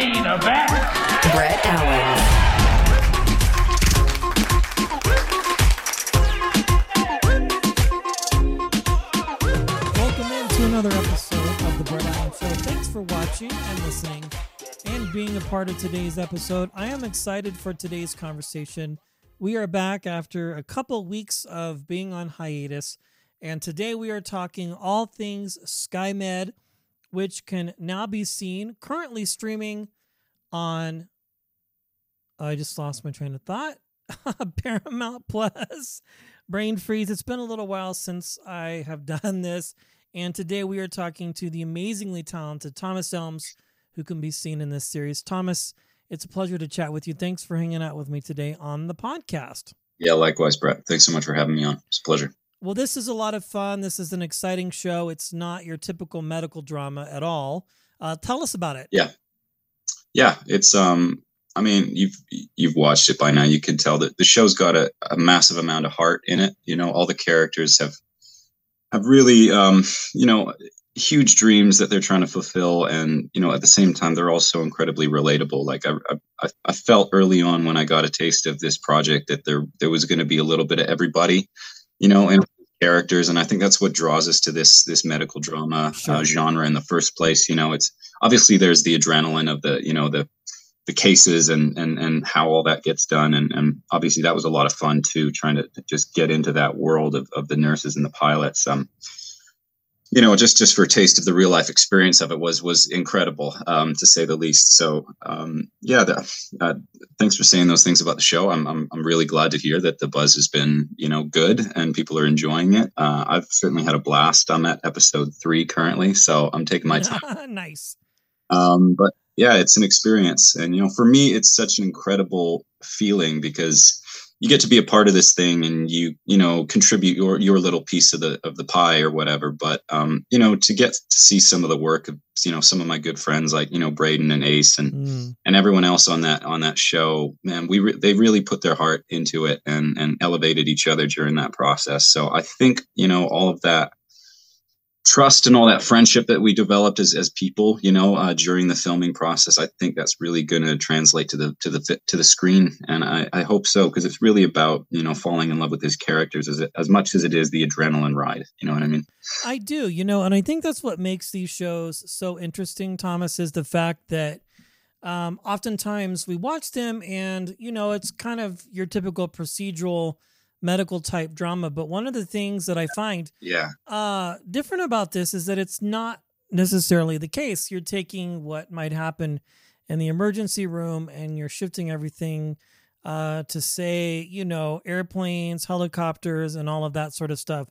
main event. Brett Allan. Welcome into another episode of the Brett Allan Show. Thanks for watching and listening and being a part of today's episode. I am excited for today's conversation. We are back after a couple weeks of being on hiatus, and today we are talking all things SkyMed, which can now be seen currently streaming on. I just lost my train of thought. Paramount Plus, Brain Freeze. It's been a little while since I have done this. And today we are talking to the amazingly talented Thomas Elms, who can be seen in this series. Thomas, it's a pleasure to chat with you. Thanks for hanging out with me today on the podcast. Yeah, likewise, Brett. Thanks so much for having me on. It's a pleasure. Well, this is a lot of fun. This is an exciting show. It's not your typical medical drama at all. Uh, tell us about it. Yeah, yeah. It's um. I mean, you've you've watched it by now. You can tell that the show's got a, a massive amount of heart in it. You know, all the characters have have really um. You know, huge dreams that they're trying to fulfill, and you know, at the same time, they're also incredibly relatable. Like I I, I felt early on when I got a taste of this project that there there was going to be a little bit of everybody. You know, and characters and i think that's what draws us to this this medical drama Sure. uh, genre in the first place you know it's obviously there's the adrenaline of the you know the the cases and and and how all that gets done and and obviously that was a lot of fun too trying to just get into that world of, of the nurses and the pilots um you know just just for a taste of the real life experience of it was was incredible um to say the least. So um yeah the, uh, thanks for saying those things about the show. I'm, I'm i'm really glad to hear that the buzz has been you know good and people are enjoying it. Uh i've certainly had a blast. I'm at episode three currently so i'm taking my time. Nice. um, but yeah, it's an experience, and you know, for me, it's such an incredible feeling because you get to be a part of this thing, and you you know contribute your your little piece of the of the pie or whatever. But um, you know, to get to see some of the work of you know some of my good friends like you know Braden and Ace and Mm. and everyone else on that on that show, man, we re- they really put their heart into it and and elevated each other during that process. So I think you know all of that trust and all that friendship that we developed as, as people you know uh, during the filming process i think that's really going to translate to the to the to the screen. And i, I hope so because it's really about you know falling in love with his characters as, as much as it is the adrenaline ride you know what i mean? I do, you know, and I think that's what makes these shows so interesting, Thomas, is the fact that um, oftentimes we watch them and, you know, it's kind of your typical procedural medical type drama. But one of the things that I find yeah uh, different about this is that it's not necessarily the case. You're taking what might happen in the emergency room and you're shifting everything uh, to say, you know, airplanes, helicopters, and all of that sort of stuff.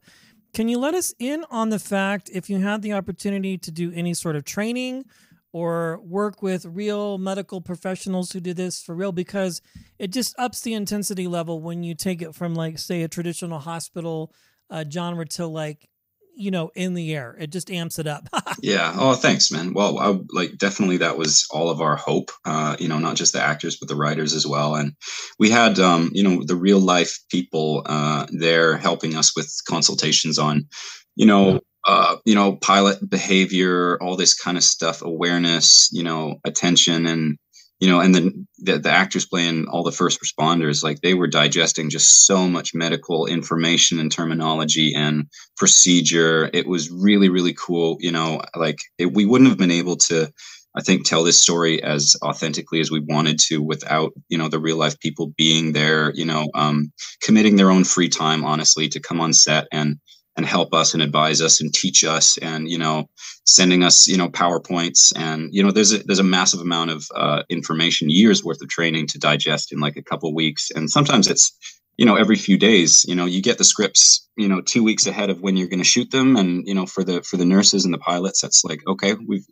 Can you let us in on the fact if you had the opportunity to do any sort of training or work with real medical professionals who do this for real? Because it just ups the intensity level when you take it from, like, say, a traditional hospital uh, genre to, like, you know, in the air. It just amps it up. yeah oh thanks man well I, like definitely that was all of our hope uh you know not just the actors but the writers as well and we had um you know the real life people uh there helping us with consultations on you know uh you know pilot behavior all this kind of stuff awareness you know attention and you know and then the, the actors playing all the first responders like they were digesting just so much medical information and terminology and procedure. It was really really cool you know like it, we wouldn't have been able to i think tell this story as authentically as we wanted to without you know the real life people being there you know um, committing their own free time honestly to come on set and and help us and advise us and teach us and you know sending us you know powerpoints and you know there's a there's a massive amount of uh, information years worth of training to digest in like a couple weeks and sometimes it's you know every few days you know you get the scripts you know two weeks ahead of when you're going to shoot them and you know for the for the nurses and the pilots that's like okay we've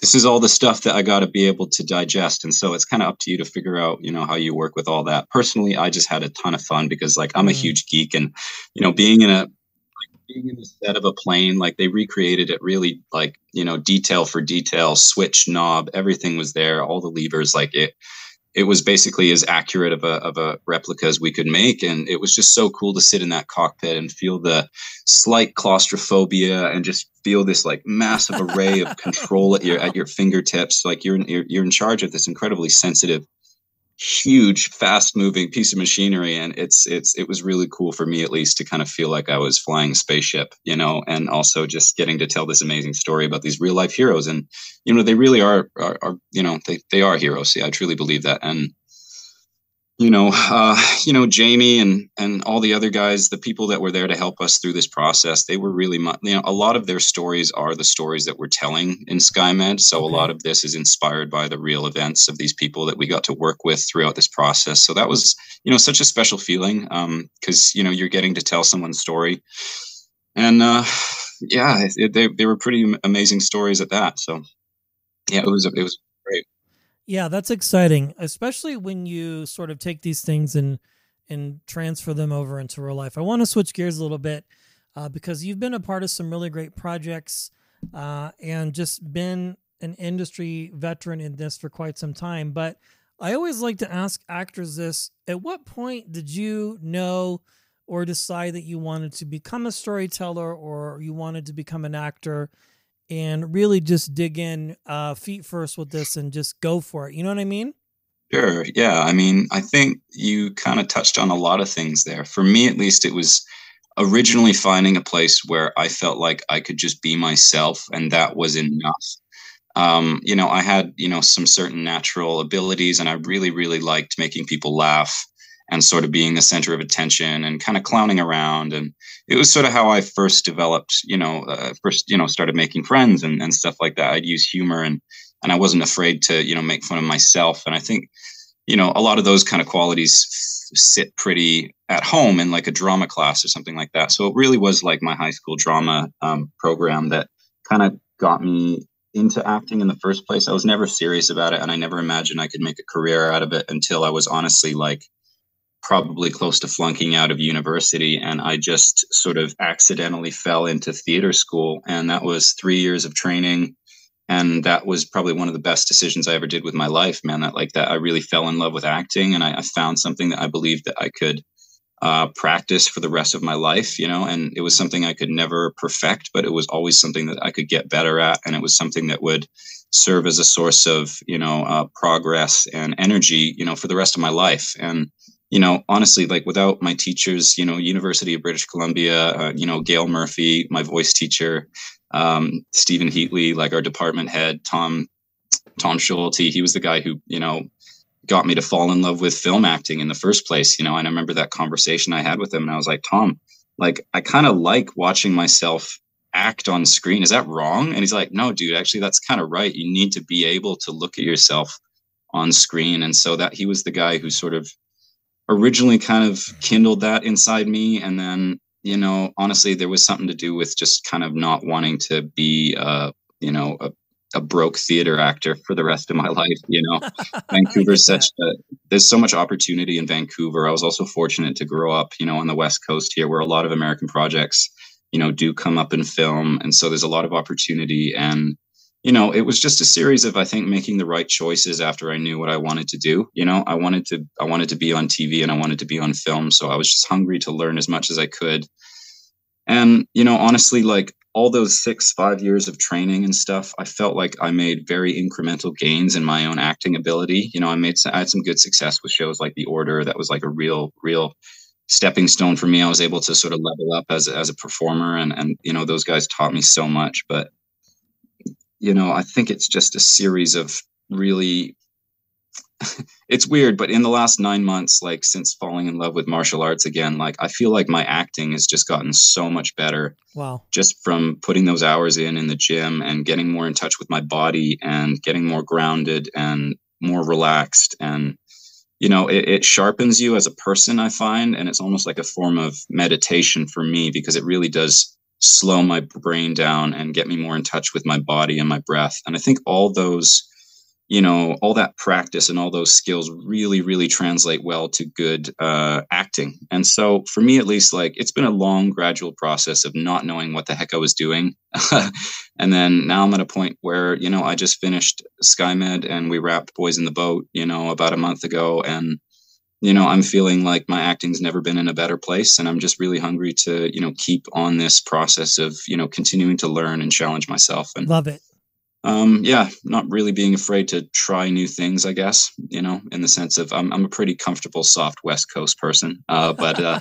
this is all the stuff that I got to be able to digest. And so it's kind of up to you to figure out, you know, how you work with all that. Personally, I just had a ton of fun because like I'm a mm. huge geek and, you know, being in a, being in the set of a plane, like they recreated it really like, you know, detail for detail, switch knob, everything was there, all the levers, like it, it was basically as accurate of a, of a replica as we could make. And it was just so cool to sit in that cockpit and feel the slight claustrophobia and just feel this like massive array of control at your, at your fingertips. Like you're, you're, you're in charge of this incredibly sensitive huge fast moving piece of machinery and it's it's it was really cool for me at least to kind of feel like i was flying a spaceship you know and also just getting to tell this amazing story about these real life heroes. And you know they really are are, are you know they, they are heroes. Yeah i truly believe that. And you know, uh, you know, Jamie and and all the other guys, the people that were there to help us through this process, they were really, you know, a lot of their stories are the stories that we're telling in SkyMed. So okay. a lot of this is inspired by the real events of these people that we got to work with throughout this process. So that was, you know, such a special feeling because um, you know you're getting to tell someone's story, and uh, yeah, it, they they were pretty amazing stories at that. So yeah, it was it was. Yeah, that's exciting, especially when you sort of take these things and and transfer them over into real life. I want to switch gears a little bit uh, because you've been a part of some really great projects uh, and just been an industry veteran in this for quite some time. But I always like to ask actors this: At what point did you know or decide that you wanted to become a storyteller or you wanted to become an actor? And really just dig in uh, feet first with this and just go for it. You know what I mean? Sure. Yeah. I mean, I think you kind of touched on a lot of things there. For me, at least, it was originally finding a place where I felt like I could just be myself, and that was enough. Um, you know, I had, you know, some certain natural abilities, and I really, really liked making people laugh and sort of being the center of attention and kind of clowning around. And it was sort of how I first developed, you know, uh, first, you know, started making friends and, and stuff like that. I'd use humor and, and I wasn't afraid to, you know, make fun of myself. And I think, you know, a lot of those kind of qualities f- sit pretty at home in like a drama class or something like that. So it really was like my high school drama um, program that kind of got me into acting in the first place. I was never serious about it and I never imagined I could make a career out of it until I was honestly like probably close to flunking out of university and i just sort of accidentally fell into theater school and that was three years of training and that was probably one of the best decisions i ever did with my life man. That like that i really fell in love with acting and i, I found something that i believed that i could uh, practice for the rest of my life you know and it was something i could never perfect but it was always something that i could get better at and it was something that would serve as a source of you know uh, progress and energy you know for the rest of my life. And you know, honestly, like without my teachers, you know, University of British Columbia, uh, you know, Gail Murphy, my voice teacher, um, Stephen Heatley, like our department head, Tom, Tom Scholte, he was the guy who, you know, got me to fall in love with film acting in the first place, you know, and I remember that conversation I had with him and I was like, Tom, like, I kind of like watching myself act on screen. Is that wrong? And he's like, no, dude, actually, that's kind of right. You need to be able to look at yourself on screen. And so that he was the guy who sort of originally kind of kindled that inside me. And then you know honestly there was something to do with just kind of not wanting to be uh you know a, a broke theater actor for the rest of my life you know? Vancouver's such a, there's so much opportunity in vancouver. I was also fortunate to grow up you know on the west coast here where a lot of american projects you know do come up in film. And so there's a lot of opportunity and you know, it was just a series of I think making the right choices after I knew what I wanted to do. You know, I wanted to I wanted to be on TV and I wanted to be on film, so I was just hungry to learn as much as I could. And you know, honestly, like all those six five years of training and stuff, I felt like I made very incremental gains in my own acting ability. You know, I made some, I had some good success with shows like The Order. That was like a real real stepping stone for me. I was able to sort of level up as as a performer, and and you know, those guys taught me so much. But you know, I think it's just a series of really it's weird, but in the last nine months, like since falling in love with martial arts again, like I feel like my acting has just gotten so much better. Wow. Just from putting those hours in in the gym and getting more in touch with my body and getting more grounded and more relaxed. And, you know, it, it sharpens you as a person, I find. And it's almost like a form of meditation for me because it really does slow my brain down and get me more in touch with my body and my breath. And I think all those, you know, all that practice and all those skills really, really translate well to good uh, acting. And so for me, at least, like it's been a long, gradual process of not knowing what the heck I was doing. and then now I'm at a point where, you know, I just finished SkyMed and we wrapped Boys in the Boat, you know, about a month ago. And you know i'm feeling like my acting's never been in a better place and i'm just really hungry to you know keep on this process of you know continuing to learn and challenge myself. And love it. um yeah not really being afraid to try new things i guess you know in the sense of i'm, I'm a pretty comfortable soft west coast person. Uh but uh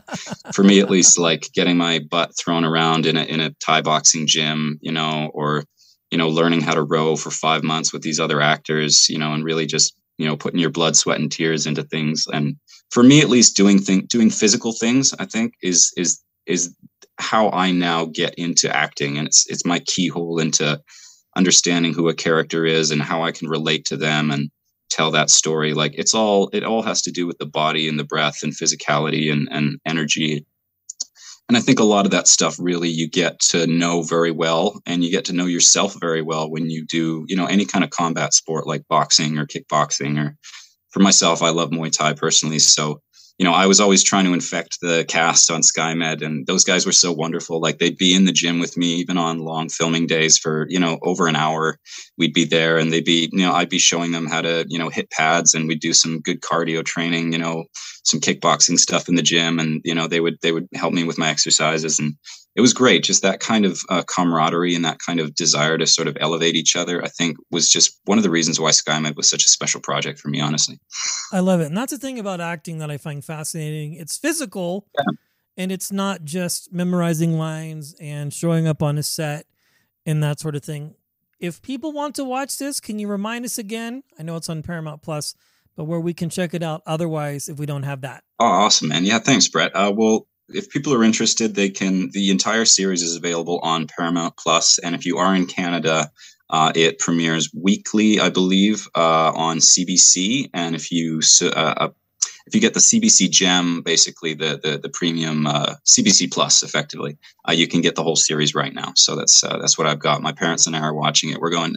for me at least like getting my butt thrown around in a in a thai boxing gym you know or you know learning how to row for five months with these other actors you know and really just you know putting your blood sweat and tears into things. And for me at least doing thing doing physical things i think is is is how i now get into acting. And it's it's my keyhole into understanding who a character is and how i can relate to them and tell that story. Like it's all it all has to do with the body and the breath and physicality and and energy and i think a lot of that stuff really you get to know very well and you get to know yourself very well when you do you know any kind of combat sport like boxing or kickboxing or for myself i love muay thai personally so you know, I was always trying to infect the cast on SkyMed, and those guys were so wonderful. Like they'd be in the gym with me, even on long filming days for you know over an hour. We'd be there, and they'd be, you know, I'd be showing them how to, you know, hit pads, and we'd do some good cardio training, you know, some kickboxing stuff in the gym, and you know, they would they would help me with my exercises, and it was great. Just that kind of uh, camaraderie and that kind of desire to sort of elevate each other, I think, was just one of the reasons why SkyMed was such a special project for me, honestly. I love it. And that's the thing about acting that I find fascinating. It's physical yeah. and it's not just memorizing lines and showing up on a set and that sort of thing. If people want to watch this, can you remind us again? I know it's on Paramount Plus, but where we can check it out otherwise if we don't have that. Oh, awesome, man. Yeah, thanks, Brett. Uh, well, if people are interested, they can. The entire series is available on Paramount Plus, and if you are in Canada, uh, it premieres weekly, I believe, uh, on CBC. And if you uh, uh, if you get the CBC Gem, basically the the, the premium uh, CBC Plus, effectively, uh, you can get the whole series right now. So that's that's what I've got. My parents and I are watching it. We're going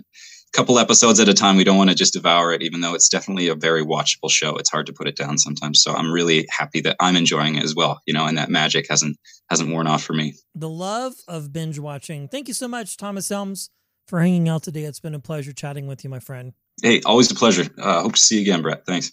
couple episodes at a time. We don't want to just devour it, even though it's definitely a very watchable show. It's hard to put it down sometimes. So I'm really happy that I'm enjoying it as well. You know, and that magic hasn't hasn't worn off for me. The love of binge watching. Thank you so much, Thomas Elms, for hanging out today. It's been a pleasure chatting with you, my friend. Hey, always a pleasure. Uh, hope to see you again, Brett. Thanks.